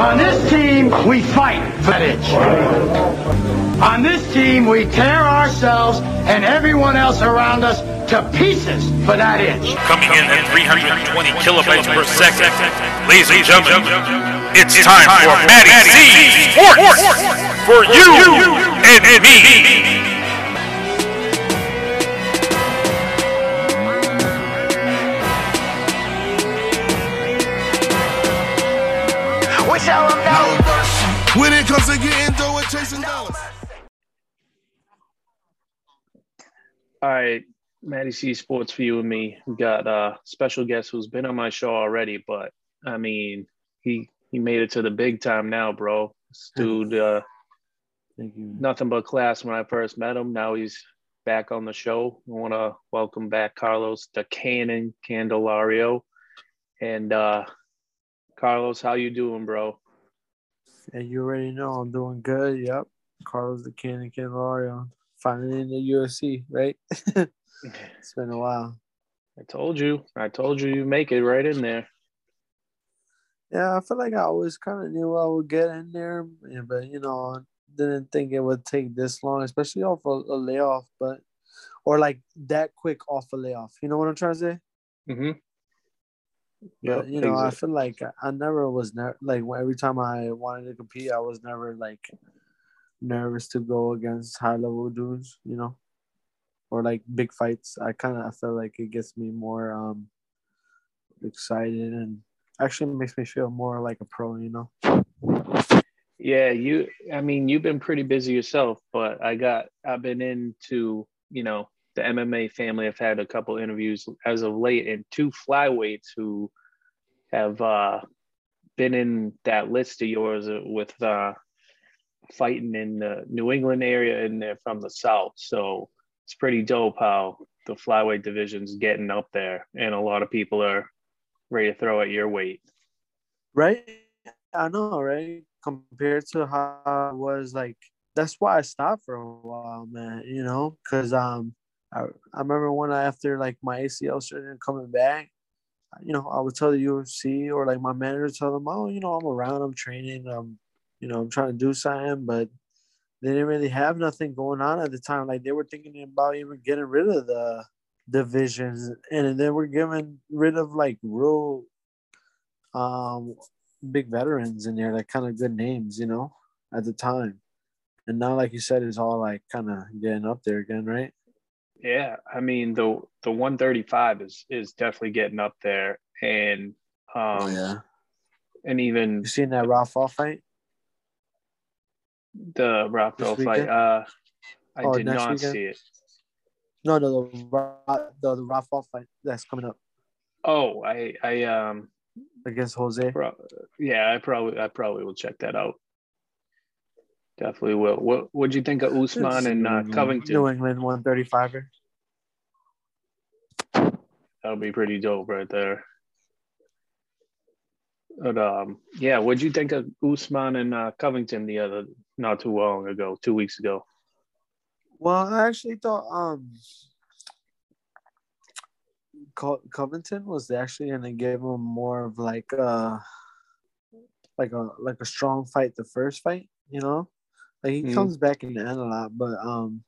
On this team, we fight for that itch. On this team, we tear ourselves and everyone else around us to pieces for that itch. Coming in at 320 kilobytes per second. Ladies and gentlemen, it's time for Matty C Sports for you and me. When it comes to getting dough and chasing dollars. All right, Matty C Sports for you and me. We got a special guest who's been on my show already, but I mean, he he made it to the big time now, bro. This dude, uh, Thank you. nothing but class when I first met him. Now he's back on the show. I want to welcome back Carlos the Cannon Candelario. And uh, Carlos, how you doing, bro? And you already know I'm doing good. Yep. Carlos the Cannon Candelario. Finally in the UFC, right? it's been a while. I told you. I told you you make it right in there. Yeah, I feel like I always kind of knew I would get in there, but you know, didn't think it would take this long, especially off a, a layoff, but or like that quick off a layoff. You know what I'm trying to say? Mm-hmm. But you know, I feel like I never was never like every time I wanted to compete, I was never like nervous to go against high level dudes, you know, or like big fights. I kind of I feel like it gets me more um excited and actually makes me feel more like a pro, you know. Yeah, you. I mean, you've been pretty busy yourself, but I got. I've been into you know the MMA family. I've had a couple interviews as of late, and two flyweights who have uh, been in that list of yours uh, with uh, fighting in the New England area, and they're from the South. So it's pretty dope how the flyweight division's getting up there, and a lot of people are ready to throw at your weight. Right? I know, right? Compared to how it was like that's why I stopped for a while, man, you know, because um I, I remember when I after like my ACL surgery coming back, you know, I would tell the UFC or like my manager tell them, Oh, you know, I'm around, I'm training, I'm, you know, I'm trying to do something, but they didn't really have nothing going on at the time. Like they were thinking about even getting rid of the divisions and then we're getting rid of like real um big veterans in there, like kind of good names, you know, at the time. And now, like you said, it's all like kind of getting up there again, right? Yeah, I mean the the 135 is is definitely getting up there, and um, oh yeah. and even You seen that Rafa fight? the Rafael fight. Uh, I Oh, did not weekend? see it. No, no, the the, the Rafa fight that's coming up Oh, I I um against Jose. pro- yeah, I probably I probably will check that out. Definitely will. What what'd you think of Usman and uh, Covington? New England 135er. That'll be pretty dope right there. But um, yeah, what'd you think of Usman and uh, Covington the other not too long ago, two weeks ago? Well, I actually thought um Co- Covington was actually gonna give him more of like uh like a like a strong fight the first fight, you know? Like he Mhm. comes back in the end a lot, but um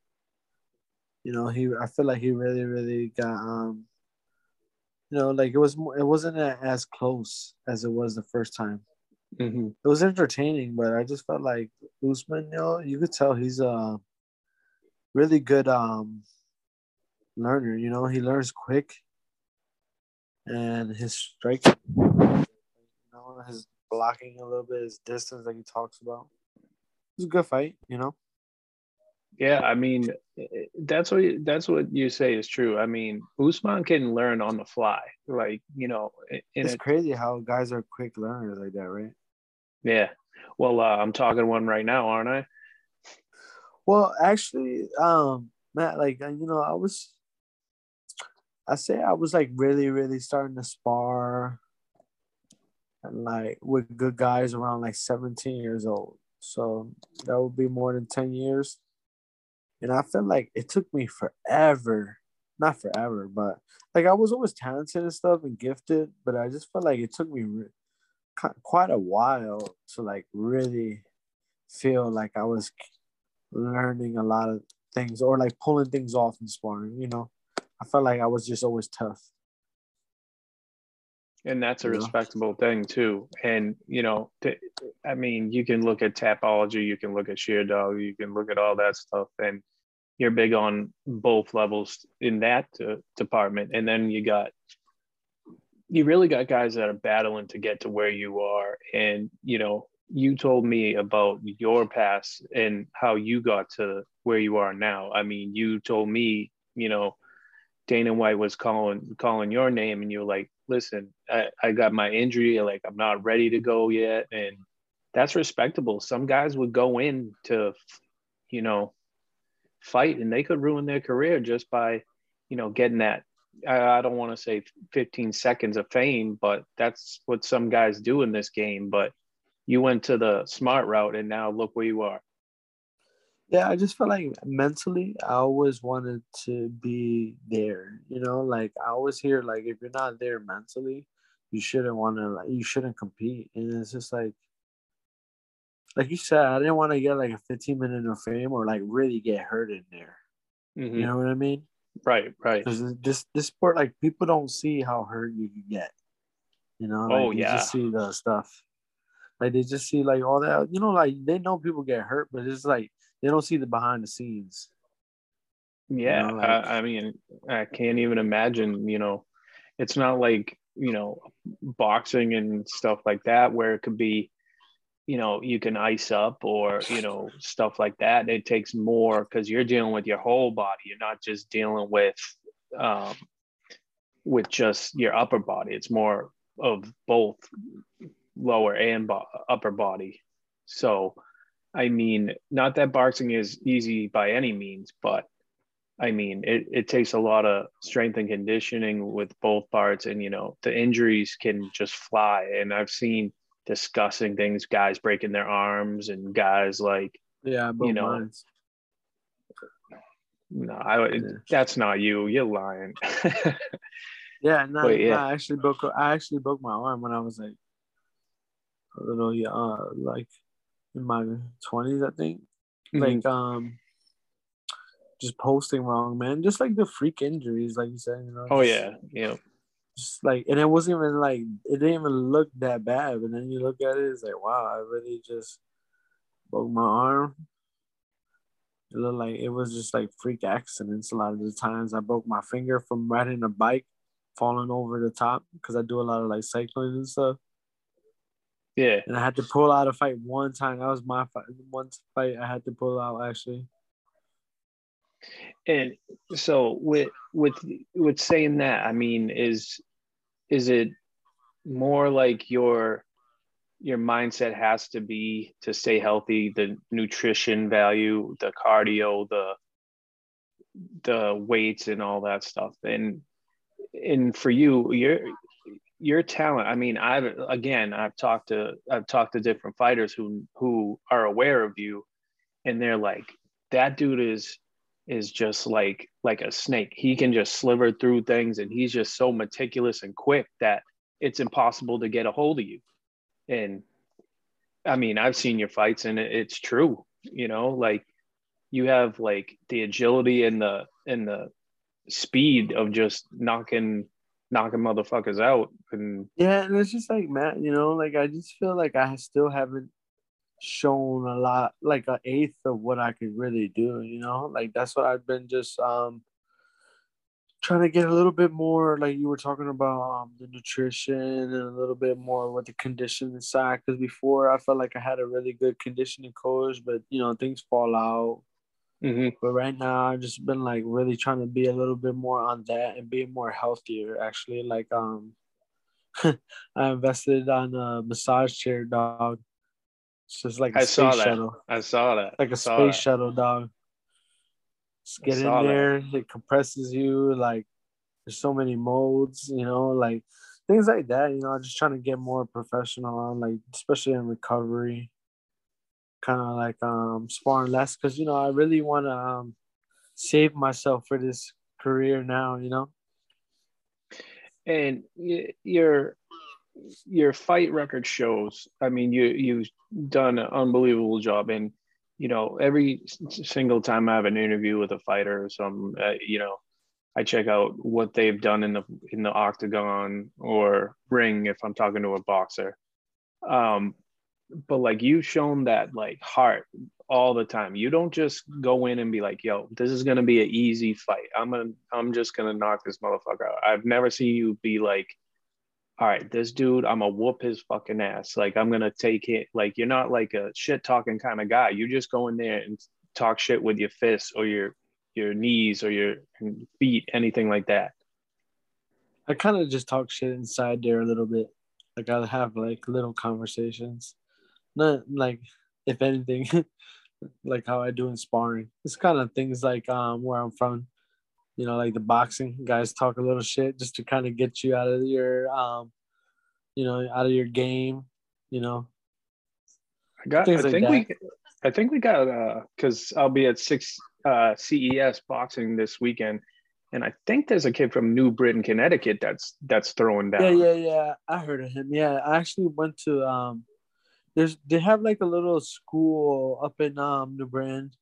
you know, he I feel like he really, really got um you know, like it was it wasn't as close as it was the first time. Mm-hmm. It was entertaining, but I just felt like Usman, you know, you could tell he's a really good um learner. You know, he learns quick, and his strike, you know, his blocking a little bit, his distance, that he talks about. It was a good fight, you know. Yeah, I mean, that's what that's what you say is true. I mean, Usman can learn on the fly, like you know. It's a, crazy how guys are quick learners like that, right? yeah. Well, uh, I'm talking one right now, aren't I? Well, actually, um, Matt, like uh, you know, I was, I say I was like really, really starting to spar, and like with good guys around like 17 years old. So that would be more than 10 years. And I feel like it took me forever, not forever, but like I was always talented and stuff and gifted, but I just felt like it took me re- quite a while to like really feel like I was learning a lot of things or like pulling things off in sparring. You know, I felt like I was just always tough. And that's a Yeah. respectable thing too. And you know, I mean, you can look at tapology, you can look at Sherdog, you can look at all that stuff, and you're big on both levels in that uh, department. And then you got, you really got guys that are battling to get to where you are. And you know, you told me about your past and how you got to where you are now. I mean, you told me, you know, Dana White was calling calling your name, and you're like, "Listen, I, I got my injury. Like, I'm not ready to go yet," and that's respectable. Some guys would go in to, you know, fight, and they could ruin their career just by, you know, getting that. I, I don't want to say 15 seconds of fame, but that's what some guys do in this game. But you went to the smart route, and now look where you are. Yeah, I just felt like mentally, I always wanted to be there. You know, like I always hear like if you're not there mentally, you shouldn't want to like you shouldn't compete. And it's just like, like you said, I didn't want to get like a 15 minute of fame or like really get hurt in there. Mhm. You know what I mean? Right, right. Because this this sport, like people don't see how hurt you can get. You know, like, Oh, you yeah. just see the stuff. Like they just see like all that. You know, like they know people get hurt, but it's like they don't see the behind the scenes. Yeah, know, like- I, I mean, I can't even imagine. You know, it's not like you know boxing and stuff like that where it could be, you know, you can ice up or you know stuff like that. It takes more because you're dealing with your whole body. You're not just dealing with um, with just your upper body. It's more of both lower and bo- upper body. So, I mean, not that boxing is easy by any means, but I mean, it, it takes a lot of strength and conditioning with both parts. And, you know, the injuries can just fly. And I've seen discussing things, guys breaking their arms and guys like, Yeah, you know, no, I, Yeah. that's not you. You're lying. Yeah, no, But, yeah. no, I actually broke. I actually broke my arm when I was like a little, yeah, uh, like in my twenties, I think. Mm-hmm. Like, um, just posting wrong, man. Just like the freak injuries, like you said, you know. oh, yeah. Yeah. Just like, and it wasn't even like it didn't even look that bad. But then you look at it, it's like, wow, I really just broke my arm. It looked like it was just like freak accidents. A lot of the times, I broke my finger from riding a bike, falling over the top because I do a lot of like cycling and stuff. Yeah. And I had to pull out a fight one time. That was my fight. One fight I had to pull out actually. And so with with with saying that, I mean, is is it more like your your mindset has to be to stay healthy, the nutrition value, the cardio, the the weights and all that stuff. And and for you, your your talent, I mean, I've again I've talked to I've talked to different fighters who who are aware of you and they're like, that dude is is just like like a snake. He can just sliver through things and he's just so meticulous and quick that it's impossible to get a hold of you. And I mean, I've seen your fights and it's true, you know, like you have like the agility and the and the speed of just knocking knocking motherfuckers out and Yeah, and it's just like man, you know, like I just feel like I still haven't shown a lot, like an eighth of what I could really do. You know, like that's what I've been just um trying to get a little bit more, like you were talking about um, the nutrition and a little bit more with the conditioning side. Because before I felt like I had a really good conditioning coach, but you know things fall out. Mhm. But right now, I've just been like really trying to be a little bit more on that and be more healthier. Actually, like um, I invested on a massage chair, dog. It's just like a I space saw that. shuttle, I saw that. like a space that. shuttle, dog. Just get in saw that. there. It compresses you. Like there's so many modes, you know, like things like that. You know, I'm just trying to get more professional on, like especially in recovery. Kind of like um sparring less because you know I really want to um save myself for this career now. You know. and your your fight record shows. I mean, you you've done an unbelievable job, and you know every single time I have an interview with a fighter or some, uh, you know, I check out what they've done in the in the octagon or ring if I'm talking to a boxer. Um, but like you've shown that like heart all the time. You don't just go in and be like, "Yo, this is gonna be an easy fight. I'm gonna, I'm just gonna knock this motherfucker out." I've never seen you be like, "All right, this dude, I'm gonna whoop his fucking ass. Like I'm gonna take it." Like you're not like a shit talking kind of guy. You just go in there and talk shit with your fists or your your knees or your feet, anything like that. I kind of just talk shit inside there a little bit. Like I'll have like little conversations. Not like if anything, like how I do in sparring. It's kind of things like um where I'm from, you know, like the boxing guys talk a little shit just to kind of get you out of your um, you know, out of your game, you know. I got. Things I like think that. we. I think we got uh because I'll be at six uh CES boxing this weekend, and I think there's a kid from New Britain, Connecticut that's that's throwing down. Yeah, yeah, yeah. I heard of him. Yeah, I actually went to um there's they have like a little school up in um New Britain.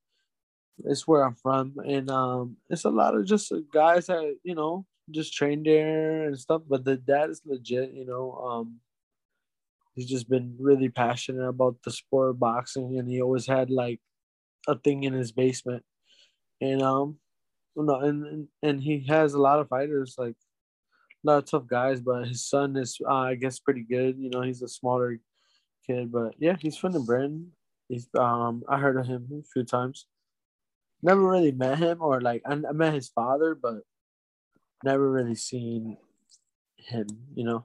It's where I'm from. And um it's a lot of just guys that, you know, just train there and stuff. But the dad is legit, you know. Um he's just been really passionate about the sport of boxing and he always had like a thing in his basement. And um no and, and he has a lot of fighters like a lot of tough guys, but his son is, uh, I guess, pretty good. You know, he's a smaller kid, but yeah, he's from the Britain. He's, um, I heard of him a few times. Never really met him, or like I, I met his father, but never really seen him. You know,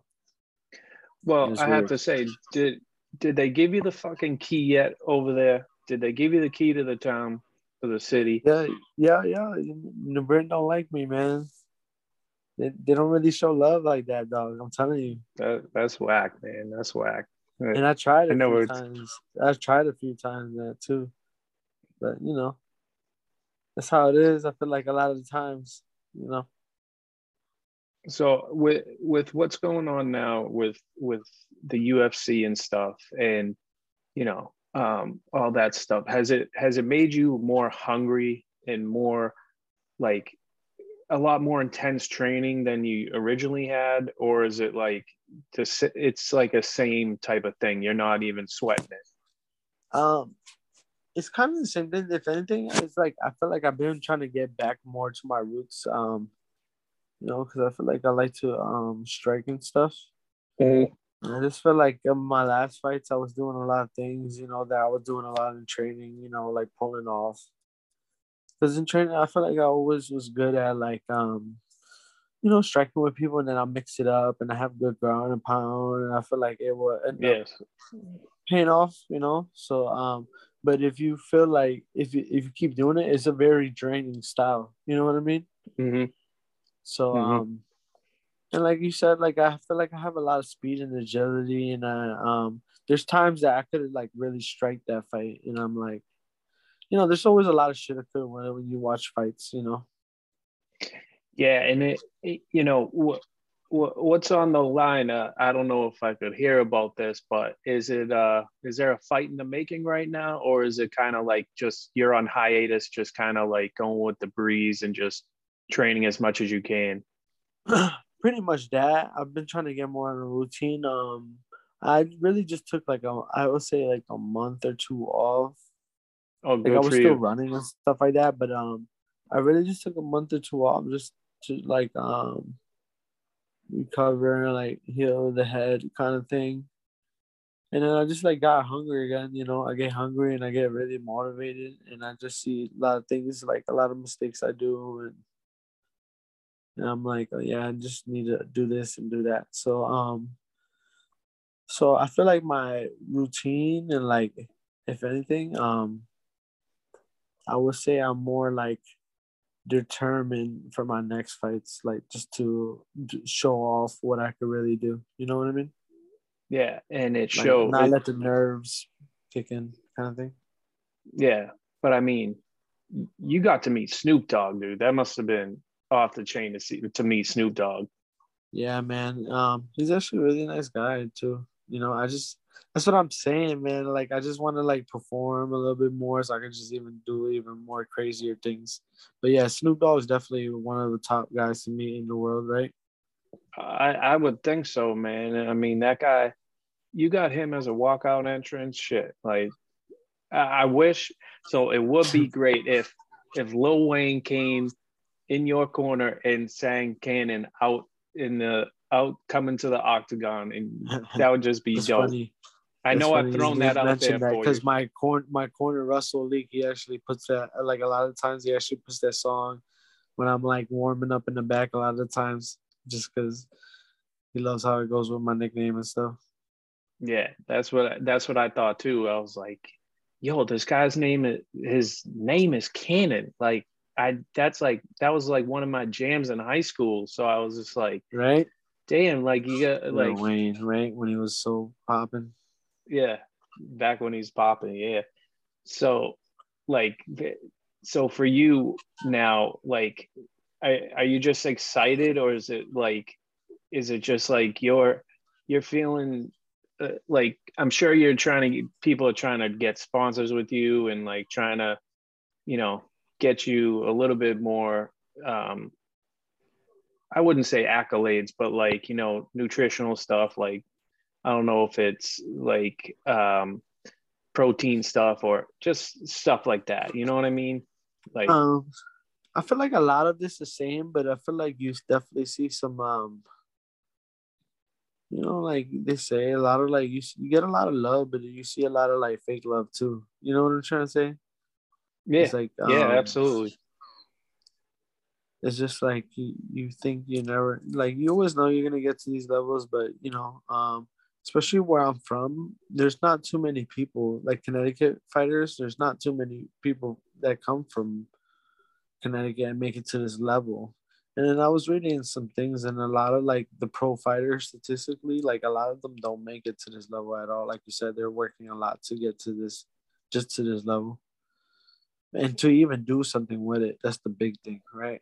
Well, I have to say, did did they give you the fucking key yet over there? Did they give you the key to the town, to the city? yeah, yeah, yeah. New Britain don't like me, man. They, they don't really show love like that, dog. I'm telling you. That, that's whack, man. That's whack. And I tried I a know few times. I've tried a few times that too, but you know, that's how it is. I feel like a lot of the times, you know. So with with what's going on now with with the UFC and stuff, and you know um, all that stuff, has it has it made you more hungry and more like a lot more intense training than you originally had, or is it like this? It's like a same type of thing. You're not even sweating it. Um, it's kind of the same thing. If anything, it's like I feel like I've been trying to get back more to my roots. Um, you know, because I feel like I like to um strike and stuff. And I just feel like in my last fights, I was doing a lot of things, you know, that I was doing a lot in training, you know, like pulling off. Because in training, I feel like I always was good at like, um, you know, striking with people, and then I mix it up, and I have good ground and pound, and I feel like it will end Yes. paying off, you know. So, um, but if you feel like if you if you keep doing it, it's a very draining style. You know what I mean? hmm So Mhm. um and like you said, like I feel like I have a lot of speed and agility and I um there's times that I could like really strike that fight and I'm like you know, there's always a lot of shit that could when you watch fights, you know. Yeah, and it, it you know what what what's on the line? Uh, I don't know if I could hear about this, but is it uh is there a fight in the making right now, or is it kind of like just you're on hiatus, just kind of like going with the breeze and just training as much as you can? Pretty much that. I've been trying to get more on a routine. Um I really just took like a I would say like a month or two off Oh, like I was still you. running and stuff like that, but um, I really just took a month or two off just to like um recover, like heal the head kind of thing. And then I just like got hungry again, you know. I get hungry and I get really motivated, and I just see a lot of things, like a lot of mistakes I do, and, and I'm like, oh, yeah, I just need to do this and do that. So um, so I feel like my routine and like, if anything, um, I would say I'm more like determined for my next fights, like just to show off what I could really do. You know what I mean? Yeah, and it Like, showed. not it- let the nerves kick in, kind of thing. yeah, but I mean, you got to meet Snoop Dogg, dude. That must have been off the chain to see to meet Snoop Dogg. Yeah, man. Um, he's actually a really nice guy too. You know, I just that's what I'm saying, man. Like I just want to like perform a little bit more so I can just even do even more crazier things. But yeah, Snoop Dogg is definitely one of the top guys to meet in the world, right? I, I would think so, man. I mean, that guy, you got him as a walkout entrance. Shit, like I, I wish. So it would be great if if Lil Wayne came in your corner and sang Cannon out in the out coming to the octagon, and that would just be dope. funny. I It's know funny I've thrown that out there because my corner, my corner Russell Leak, he actually puts that like a lot of times he actually puts that song when I'm like warming up in the back. A lot of the times, just because he loves how it goes with my nickname and stuff. Yeah, that's what that's what I thought too. I was like, yo, this guy's name is his name is Cannon. Like I that's like that was like one of my jams in high school. So I was just like, Right? Damn, like you got like Wayne, right? When he was so popping. yeah, back when he's popping, yeah. So like so for you now, like are, are you just excited or is it like is it just like you're you're feeling uh, like I'm sure you're trying to people are trying to get sponsors with you and like trying to you know get you a little bit more um I wouldn't say accolades but like you know nutritional stuff like I don't know if it's like um protein stuff or just stuff like that you know what I mean like Um, I feel like a lot of this is the same, but I feel like you definitely see some um. You know, like they say, a lot of like you you get a lot of love, but you see a lot of like fake love too. You know what I'm trying to say? yeah It's like yeah um, absolutely It's just like you, you think you never like you always know you're gonna get to these levels, but you know, um, especially where I'm from, there's not too many people like Connecticut fighters. There's not too many people that come from Connecticut and make it to this level. And then I was reading some things, and a lot of like the pro fighters statistically, like a lot of them don't make it to this level at all. Like you said, they're working a lot to get to this, just to this level, and to even do something with it. That's the big thing, right?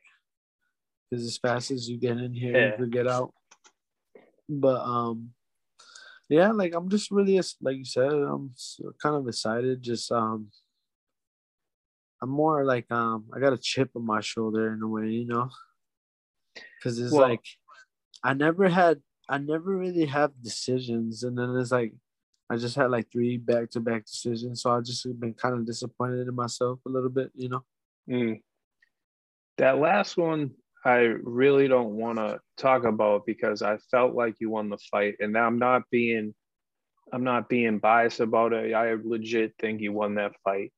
Because as fast as you get in here, Yeah. you could get out. But um, yeah, like I'm just really like you said, I'm kind of excited. Just um, I'm more like um, I got a chip on my shoulder in a way, you know, because it's Well- like I never had, I never really have decisions, and then it's like I just had like three back to back decisions, so I just been kind of disappointed in myself a little bit, you know. Mm. That last one, I really don't want to talk about because I felt like you won the fight, and I'm not being, I'm not being biased about it. I legit think you won that fight,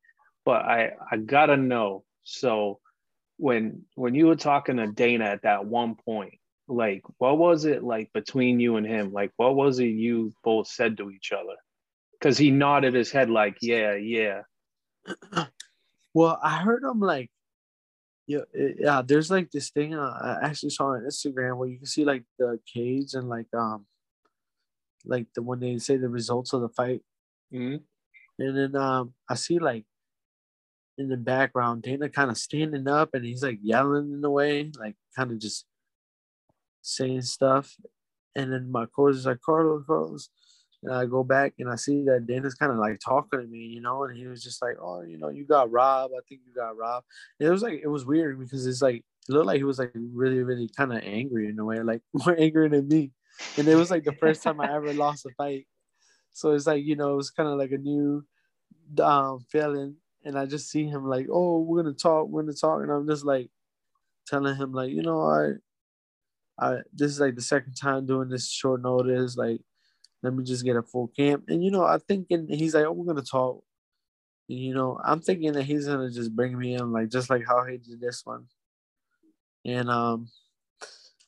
but I, I gotta know. So, when when you were talking to Dana at that one point, like, what was it like between you and him? Like, what was it you both said to each other? Because he nodded his head like, yeah, yeah. Well, I heard him like, yeah, it- yeah. There's like this thing uh, I actually saw on Instagram where you can see like the cage and like um, like the when they say the results of the fight, Mhm. and then um, I see like in the background Dana kind of standing up and he's like yelling in a way, like kind of just saying stuff, and then my coach is like Carlos, Carlos. And I go back and I see that Dana's kind of like talking to me, you know, and he was just like, "Oh, you know, you got robbed. I think you got robbed." And it was like it was weird because it's like it looked like he was like really, really kind of angry in a way, like more angry than me. And it was like the first time I ever lost a fight, so it's like you know it was kind of like a new um feeling. And I just see him like, "Oh, we're gonna talk, we're gonna talk," and I'm just like telling him like, you know, I, I this is like the second time doing this short notice, like let me just get a full camp. And you know, I thinking he's like, oh, we're gonna talk. And, you know, I'm thinking that he's gonna just bring me in, like just like how he did this one. And um,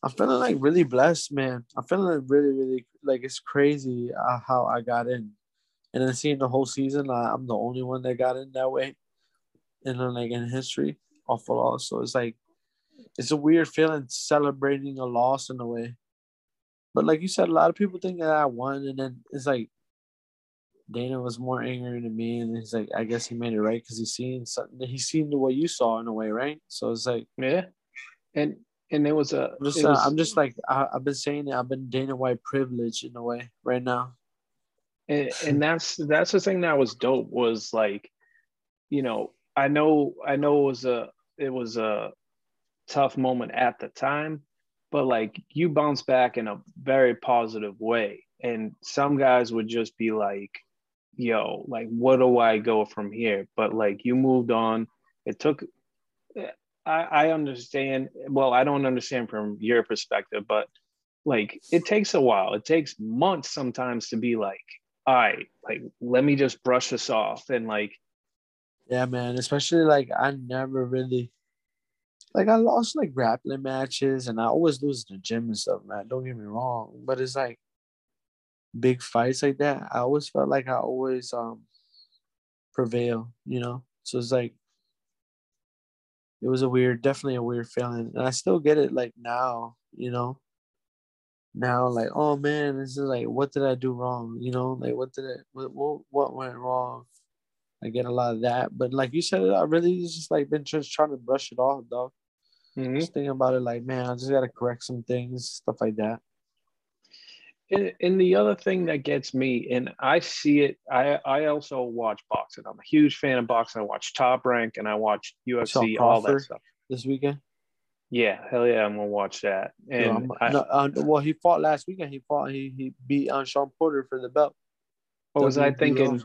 I'm feeling like really blessed, man. I'm feeling like really, really like it's crazy uh, how I got in. And then seeing the whole season, like, I'm the only one that got in that way. And then like in history, off a loss. So it's like it's a weird feeling celebrating a loss in a way. But like you said, a lot of people think that I won, and then it's like Dana was more angry than me, and he's like, I guess he made it right because he's seen something. That he's seen what you saw in a way, right? So it's like, Yeah. And and it was a I'm just, uh, was- I'm just like I, I've been saying it. I've been Dana White privileged in a way right now. and, and that's that's the thing that was dope was like you know i know i know it was a it was a tough moment at the time but like you bounce back in a very positive way. And some guys would just be like yo like what do i go from here? But like you moved on. It took i i understand well i don't understand from your perspective but like it takes a while. It takes months sometimes to be like all right like let me just brush this off and like Yeah, man. Especially like I never really like I lost like grappling matches and I always lose in the gym and stuff, man. Don't get me wrong. But it's like big fights like that. I always felt like I always um prevail, you know? So it's like it was a weird, definitely a weird feeling. And I still get it like now, you know. Now, like, oh man, this is like, what did I do wrong? You know, like, what did it, what, what, what went wrong? I get a lot of that, but like you said, I really just like been just trying to brush it off, dog. Mhm. Just thinking about it, like man, I just gotta correct some things, stuff like that. and, and the other thing that gets me and i see it i i also watch boxing i'm a huge fan of boxing i watch top rank and i watch ufc all that stuff This weekend, yeah hell yeah i'm gonna watch that and Yo, I'm- no, uh, well, he fought last weekend. He fought. He he beat on Shawn Porter for the belt. what was i thinking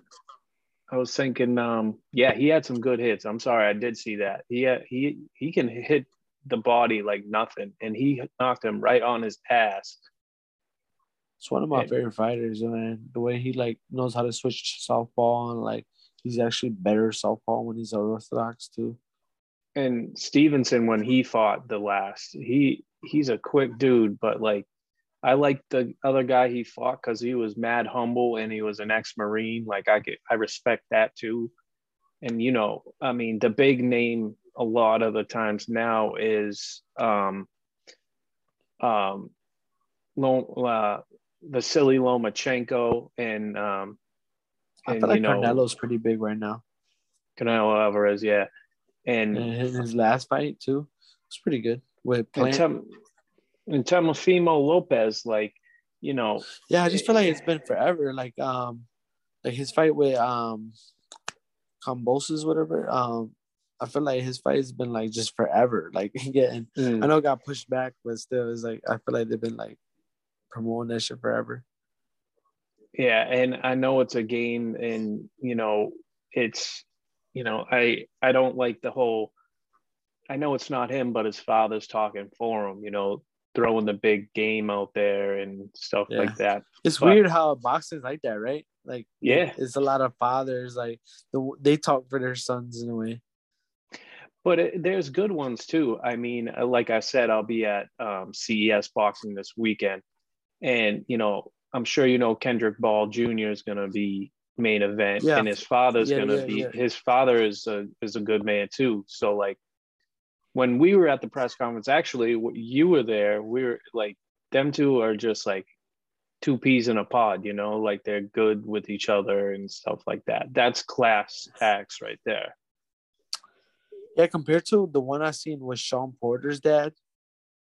i was thinking um yeah he had some good hits i'm sorry i did see that he had, he he can hit the body like nothing and he knocked him right on his ass It's one of my And- favorite fighters, man. The way he like knows how to switch southpaw and like he's actually better southpaw when he's orthodox too. and Stevenson when he fought the last, he he's a quick dude, but like I like the other guy he fought because he was mad humble and he was an ex-marine. Like I get, I respect that too. And you know, I mean, the big name a lot of the times now is um um uh, Vasily Lomachenko and um I and feel like you know Canelo's pretty big right now. Canelo Alvarez, yeah. And And his, his last fight too, it's pretty good with And, Plant. Tem- and Teofimo Lopez, like, you know, Yeah, I just feel like it's been forever. Like um, like his fight with um, Kambosos, whatever. Um, I feel like his fight has been like just forever. Like getting, I mm. know it got pushed back, but still, it's like I feel like they've been like promoting that shit forever. yeah, and I know it's a game, and you know, it's, you know, I I don't like the whole. I know it's not him, but his father's talking for him. You know, throwing the big game out there and stuff Yeah. like that. It's But- weird how boxing's like that, right? Like Yeah. it's a lot of fathers like the, they talk for their sons in a way. But it, there's good ones too. I mean, uh, like I said, I'll be at um, CES boxing this weekend, and you know, I'm sure you know Kendrick Ball Jr. is going to be main event, Yeah. and his father's Yeah, going to yeah, be. His father is a is a good man too. So like, when we were at the press conference, actually, you were there. We were like, them two are just like two peas in a pod. You know, like they're good with each other and stuff like that. That's class acts right there. Yeah, compared to the one I seen with Shawn Porter's dad,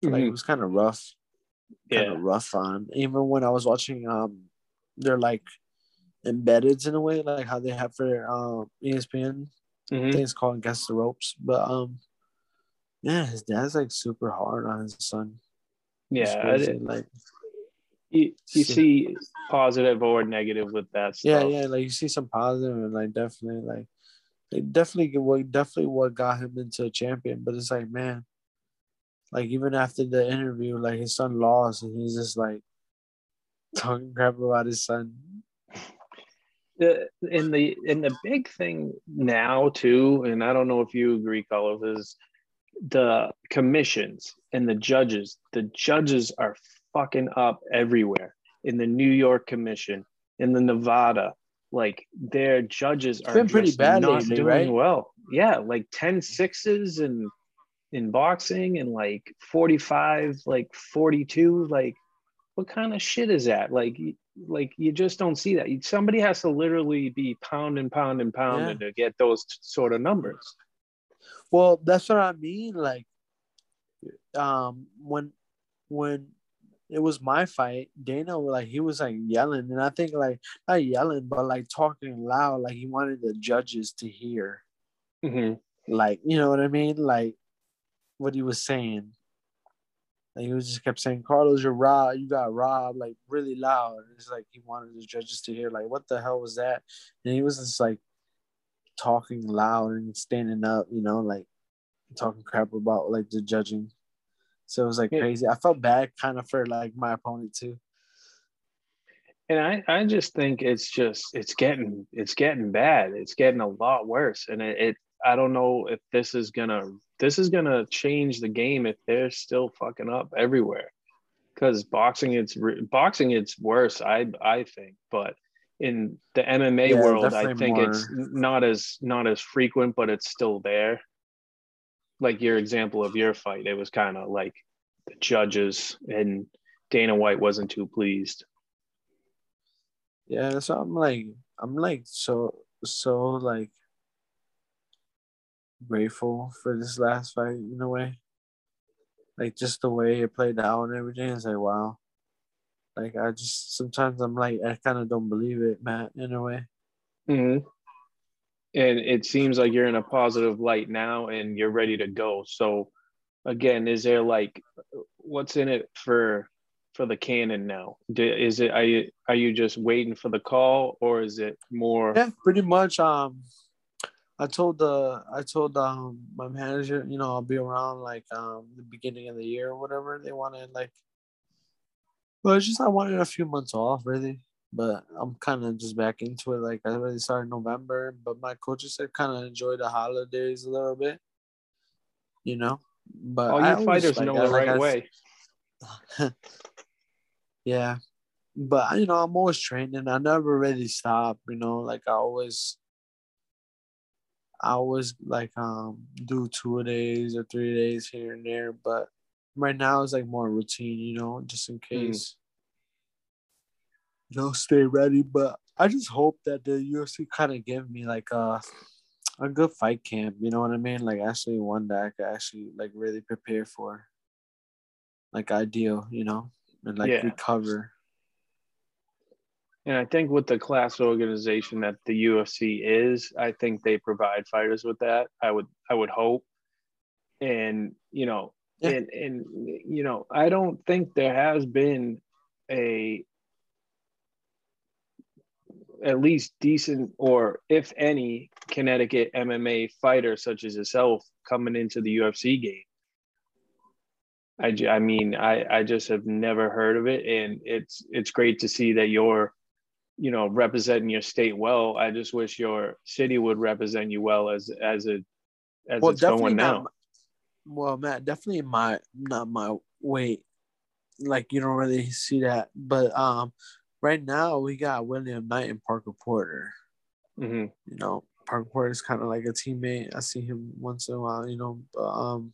like it Mhm. was kind of rough. Kind Yeah. of rough on. Even when I was watching um they're like embedded in a way, like how they have for um ESPN. I Mhm. think it's called Against the Ropes. But um yeah, his dad's like super hard on his son. Yeah, I crazy, did- like you, you see positive or negative with that yeah, yeah, like you see some positive and like definitely like it definitely what definitely what got him into a champion. But it's like, man, like even after the interview, like his son lost and he's just like talking crap about his son. The and the in the big thing now too, and I don't know if you agree, Carlos, is the commissions and the judges. The judges are fucking up everywhere in the New York Commission, in the Nevada. Like their judges are been pretty bad not lately, doing right? well. Yeah, like 10 sixes and in boxing and like 45, like 42, like what kind of shit is that? Like, like you just don't see that. Somebody has to literally be pound and pound and pounding to get those t- sort of numbers. Well, that's what I mean. Like um when when it was my fight, Dana like he was like yelling, and I think like not yelling, but like talking loud, like he wanted the judges to hear. hmm Like you know what I mean? Like what he was saying. Like he was just kept saying, "Carlos, you're robbed. You got robbed." Like really loud. It's like he wanted the judges to hear. Like what the hell was that? And he was just like talking loud and standing up. You know, like talking crap about like the judging. So it was like Yeah. crazy. I felt bad kind of for like my opponent too. And I, I just think it's just it's getting it's getting bad. It's getting a lot worse. And it, it I don't know if this is gonna this is gonna change the game if they're still fucking up everywhere. Because boxing it's re- boxing it's worse. I I think, but in the MMA Yeah, world, I think more- it's not as not as frequent, but it's still there. Like your example of your fight, it was kind of like the judges and Dana White wasn't too pleased. Yeah, so I'm like I'm like so so like grateful for this last fight in a way. Like just the way it played out and everything. It's like wow. Like I just sometimes I'm like I kind of don't believe it, Matt, in a way. hmm And it seems like you're in a positive light now and you're ready to go. So again, is there like what's in it for for the canon now? Is it are you are you just waiting for the call or is it more Yeah, pretty much. Um, I told the I told um my manager, you know, I'll be around like um the beginning of the year or whatever. They wanted like, well, it's just I wanted a few months off, really. But I'm kind of just back into it. Like I already started November, but my coaches said kind of enjoy the holidays a little bit, you know. But all you fighters like, know I- the like right I- way? yeah, but you know, I'm always training. I never really stop. You know, like I always, I always like um do two days or three days here and there. But right now it's like more routine. You know, just in case. You know, stay ready. But I just hope that the UFC kind of give me like a a good fight camp. You know what I mean? Like actually one that I could actually like really prepare for. Like ideal, you know, and like Yeah. recover. And I think with the class organization that the UFC is, I think they provide fighters with that. I would I would hope. And you know, Yeah. and and you know, I don't think there has been a at least decent or if any Connecticut MMA fighter such as yourself coming into the UFC game. I, I mean I, I just have never heard of it and it's it's great to see that you're you know representing your state well i just wish your city would represent you well as as it as well, it's definitely going now not. Well, Matt, definitely my not my weight. Like you don't really see that, but um, right now we got William Knight and Parker Porter. Mhm. You know, Parker Porter is kind of like a teammate. I see him once in a while. You know, but um,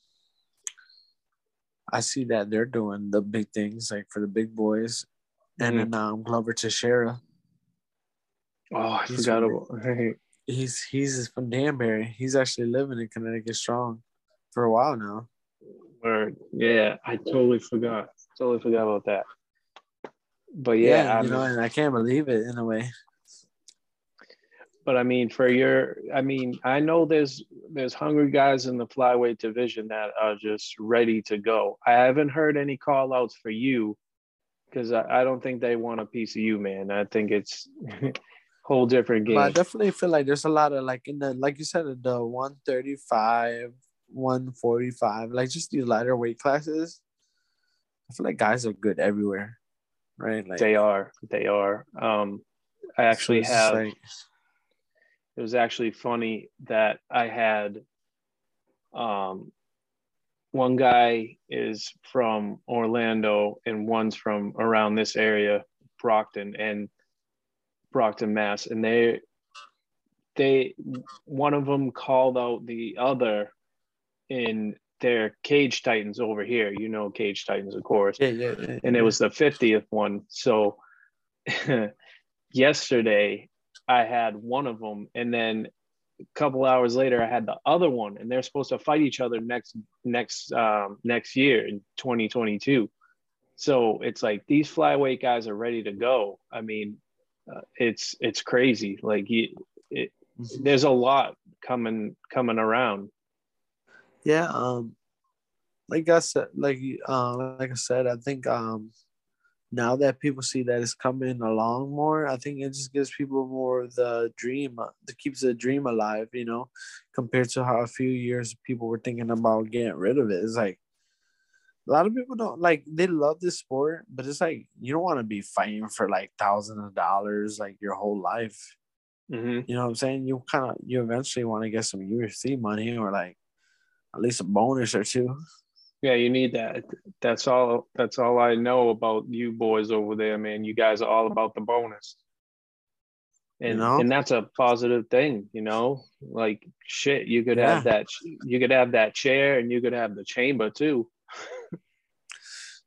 I see that they're doing the big things like for the big boys, and Mhm. then um, Glover Teixeira. oh i He's forgot about He's he's from Danbury. He's actually living in Connecticut strong for a while now. Word. yeah i totally forgot totally forgot about that but yeah, yeah, I you know, and I can't believe it in a way. but i mean for your i mean i know there's there's hungry guys in the flyweight division that are just ready to go i haven't heard any call outs for you because I, I don't think they want a piece of you man i think it's whole different game But I definitely feel like there's a lot of like in the like you said the 135, 145, like just these lighter weight classes. I feel like guys are good everywhere, right? Like They are. They are. Um, I actually have. like- it was actually funny that I had. Um, one guy is from Orlando and one's from around this area, Brockton and Brockton, Mass, and they, they, one of them called out the other, in their Cage Titans over here. You know, Cage Titans, of course yeah, yeah, yeah, and it was the 50th one. So yesterday I had one of them, and then a couple hours later, I had the other one, and they're supposed to fight each other next next um, next year in 2022. So it's like these flyweight guys are ready to go. I mean, uh, it's it's crazy. Like you, it, there's a lot coming coming around. Yeah, um, like I said, like uh, like I said, I think um, now that people see that it's coming along more, I think it just gives people more of the dream, uh, that keeps the dream alive, you know, compared to how a few years people were thinking about getting rid of it. It's like a lot of people don't like they love this sport, but it's like you don't want to be fighting for like thousands of dollars like your whole life. Mm-hmm. You know what I'm saying? You kind of you eventually want to get some UFC money or like at least a bonus or two. Yeah, you need that. That's all. That's all I know about you boys over there, man. You guys are all about the bonus, and You know? and that's a positive thing. You know, like shit, you could have that. You could have that chair, and you could have the chamber too.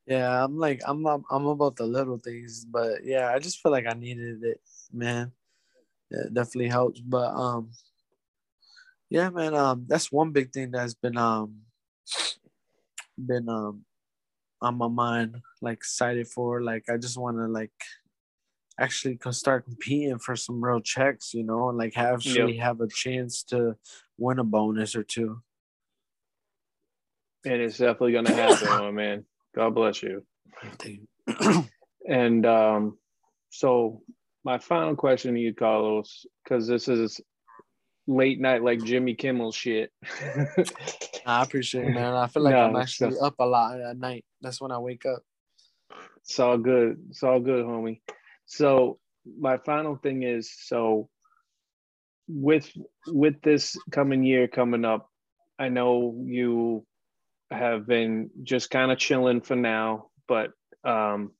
Yeah, I'm like I'm, I'm about the little things, but yeah, I just feel like I needed it, man. It definitely helps, but um, yeah, man. Um, that's one big thing that's been um been um on my mind, like excited for. Like I just want to like actually start competing for some real checks, you know, and like have actually have a chance to win a bonus or two. And it's definitely gonna happen, my man. God bless you. And um, so my final question to you, Carlos, because this is late night like Jimmy Kimmel shit. I appreciate it, man. I feel like No, I'm actually up a lot at night. That's when I wake up. It's all good. It's all good, homie. So my final thing is so with with this coming year coming up, I know you have been just kind of chilling for now, but um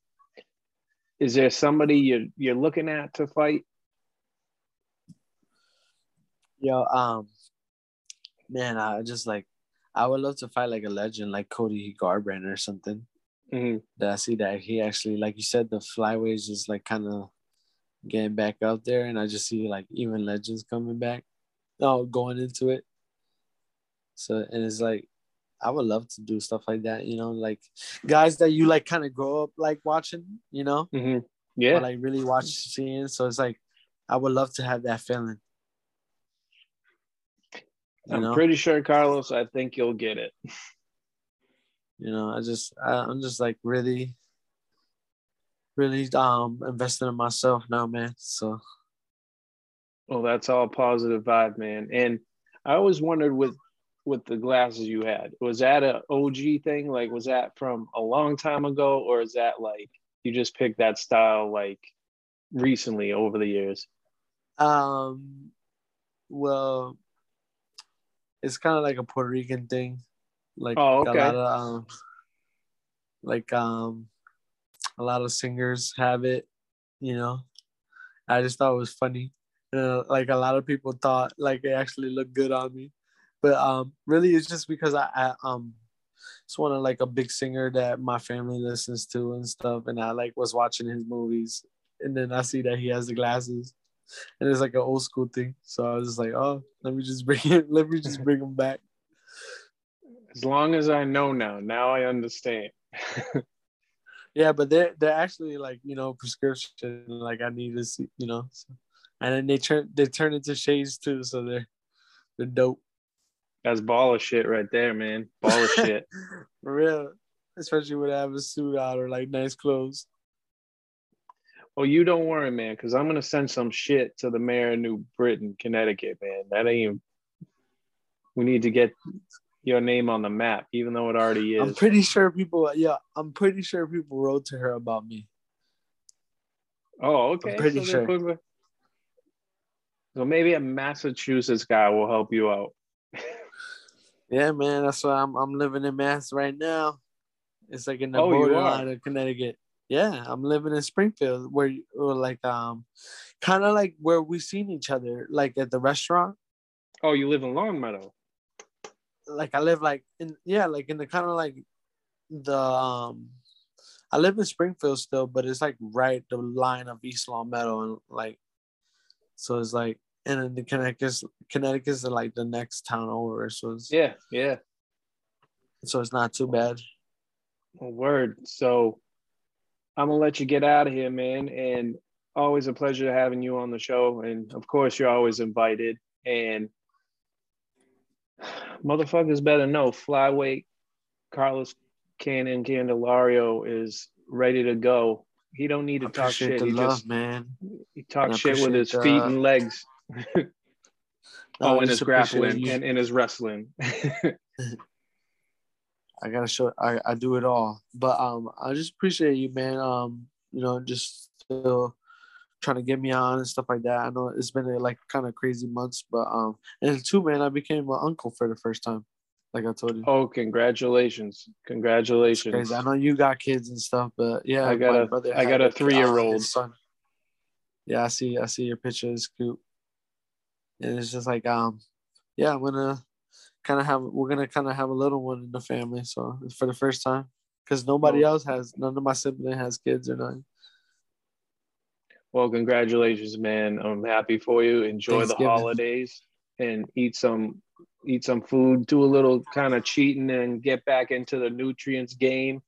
is there somebody you're you're looking at to fight? Yo, um, man, I just like, I would love to fight like a legend, like Cody Garbrandt or something. Mhm. That I see that he actually, like you said, the is just like kind of getting back out there, and I just see like even legends coming back, no, going into it. So and it's like, I would love to do stuff like that, you know, like guys that you like kind of grow up like watching, you know, Mhm. or Yeah. like really watch seeing. So it's like, I would love to have that feeling. You I'm know? pretty sure Carlos, I think you'll get it. you know i just I, i'm just like really really um investing in myself now man so Well, that's all positive vibe, man. And I always wondered with with the glasses you had, was that a OG thing? Like, was that from a long time ago, or is that like you just picked that style like recently over the years? um well it's kind of like a puerto rican thing like Oh, a lot of um like um a lot of singers have it you know? I just thought it was funny. Uh, like a lot of people thought like it actually looked good on me. But um really it's just because i, I um it's one of like a big singer that my family listens to and stuff and i like was watching his movies and then i see that he has the glasses and it's like an old school thing so i was just like oh let me just bring it let me just bring them back As long as I know now, now I understand. Yeah, but they're they're actually like you know prescription. Like I need to see, you know, so, and then they turn they turn into shades too, so they're they're dope That's baller shit right there, man. Baller shit. for real. Especially when I have a suit out or like nice clothes. Well, you don't worry, man, because I'm gonna send some shit to the mayor of New Britain, Connecticut, man. That ain't. We need to get your name on the map, even though it already is. I'm pretty sure people. Yeah, I'm pretty sure people wrote to her about me. oh, okay. I'm pretty so sure. putting- So maybe a Massachusetts guy will help you out. Yeah, man, that's why I'm I'm living in Mass right now. It's like in the Oh, borderline of Connecticut. Yeah, I'm living in Springfield, where like um, kind of like where we seen each other, like at the restaurant. Oh, you live in Longmeadow. like I live like in yeah, like in the kind of like the um I live in Springfield still, but it's like right the line of East Longmeadow and like so it's like and then the Connecticut's Connecticut's like the next town over, so it's Yeah, yeah. so it's not too bad. Word. So I'm gonna let you get out of here, man. And always a pleasure having you on the show. And of course, you're always invited. And motherfuckers better know flyweight Carlos Cannon Candelario is ready to go. He don't need to talk shit. the He love, just man. he talks shit with his appreciate, feet uh, and legs. Oh, and his grappling you. and, and his wrestling. I gotta show. I, I do it all, but um, I just appreciate you, man. Um, you know, just still trying to get me on and stuff like that. I know it's been uh, like kind of crazy months, but um, and two, man, I became an uncle for the first time, like I told you. oh, congratulations. Congratulations. I know you got kids and stuff, but yeah, I got a- brother I got a uh, three-year-old. son. Yeah, I see. I see your picture. It's cute, and it's just like um, yeah, I'm gonna kind of have. We're gonna kind of have a little one in the family, so for the first time because nobody else has. None of my siblings has kids or nothing. Well, congratulations, man. I'm happy for you. Enjoy the holidays and eat some eat some food, do a little kind of cheating and get back into the nutrients game.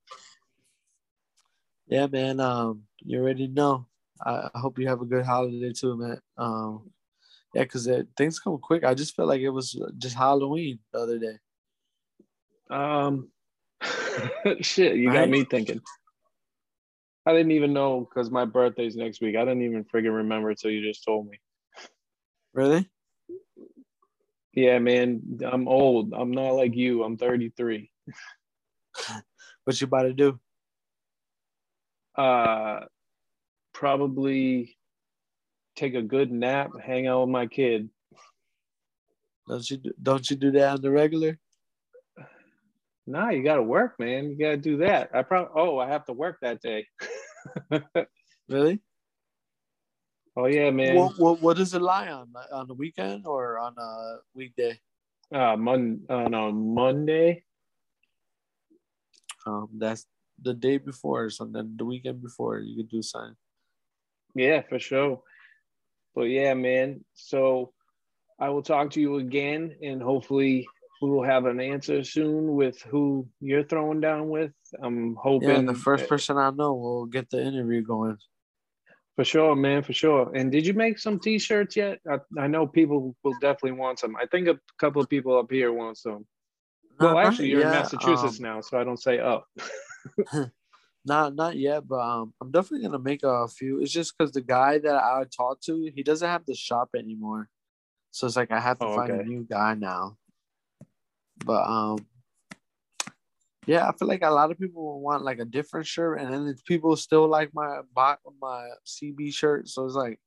Yeah, man. Um, you already know. I, I hope you have a good holiday too, man. Um, yeah, because things come quick. I just felt like it was just Halloween the other day. Um shit, you got me thinking. I didn't even know because my birthday's next week. I didn't even friggin' remember until you just told me. Really? Yeah, man, I'm old. I'm not like you. I'm 33. What you about to do? Uh probably take a good nap, hang out with my kid. Don't you do, don't you do that on the regular? Nah, you gotta work, man. You gotta do that. I probably oh, I have to work that day. Really? oh yeah, man. What, what what does it lie on? On the weekend or on a weekday? uh Mon on a Monday. Um, that's the day before or something. The weekend before you could do something. Yeah, for sure. But yeah, man. So I will talk to you again and hopefully we will have an answer soon with who you're throwing down with. I'm hoping Yeah, the first person I know will get the interview going. for sure, man, for sure. And did you make some t-shirts yet? I, I know people will definitely want some. I think a couple of people up here want some. Well, actually, you're in Massachusetts um, now, so I don't say up. Not not yet, but um, I'm definitely gonna make a few. It's just because the guy that I talked to, he doesn't have the shop anymore, so it's like I have to Oh, find a new guy now. But um, yeah, I feel like a lot of people will want like a different shirt, and then it's people still like my bot my CB shirt, so it's like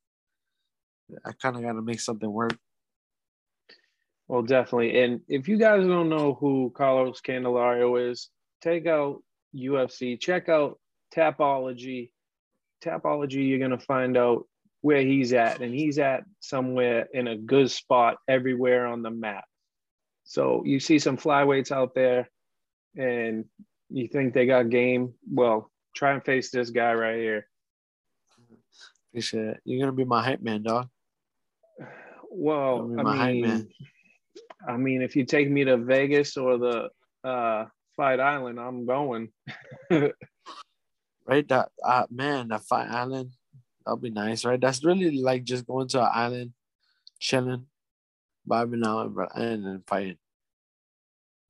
I kind of got to make something work. Well, definitely. And if you guys don't know who Carlos Candelario is, take out UFC, check out Tapology. Tapology, you're going to find out where he's at. And he's at somewhere in a good spot everywhere on the map. So you see some flyweights out there and you think they got game. Well, try and face this guy right here. Appreciate it. You're gonna be my hype man, dog. Well, I my hype mean, man. I mean, if you take me to Vegas or the uh, Fight Island, I'm going. right? That uh, man, that fight island, that'll be nice, right? That's really like just going to an island, chilling, vibing out, and, then fighting.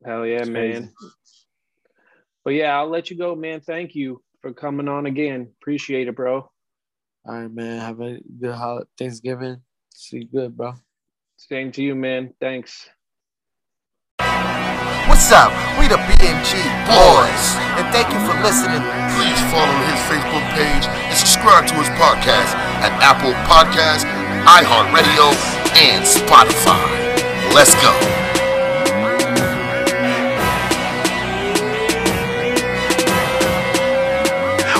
Hell yeah, It's man. crazy. But yeah, I'll let you go, man. Thank you for coming on again. Appreciate it, bro. All right, man. Have a good Thanksgiving. See you good, bro. Same to you, man. Thanks. What's up? We the BMG boys, and thank you for listening. Please follow his Facebook page and subscribe to his podcast at Apple Podcasts, iHeartRadio, and Spotify. Let's go.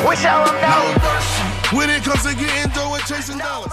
We tell them no. When it comes to getting dough and chasing dollars.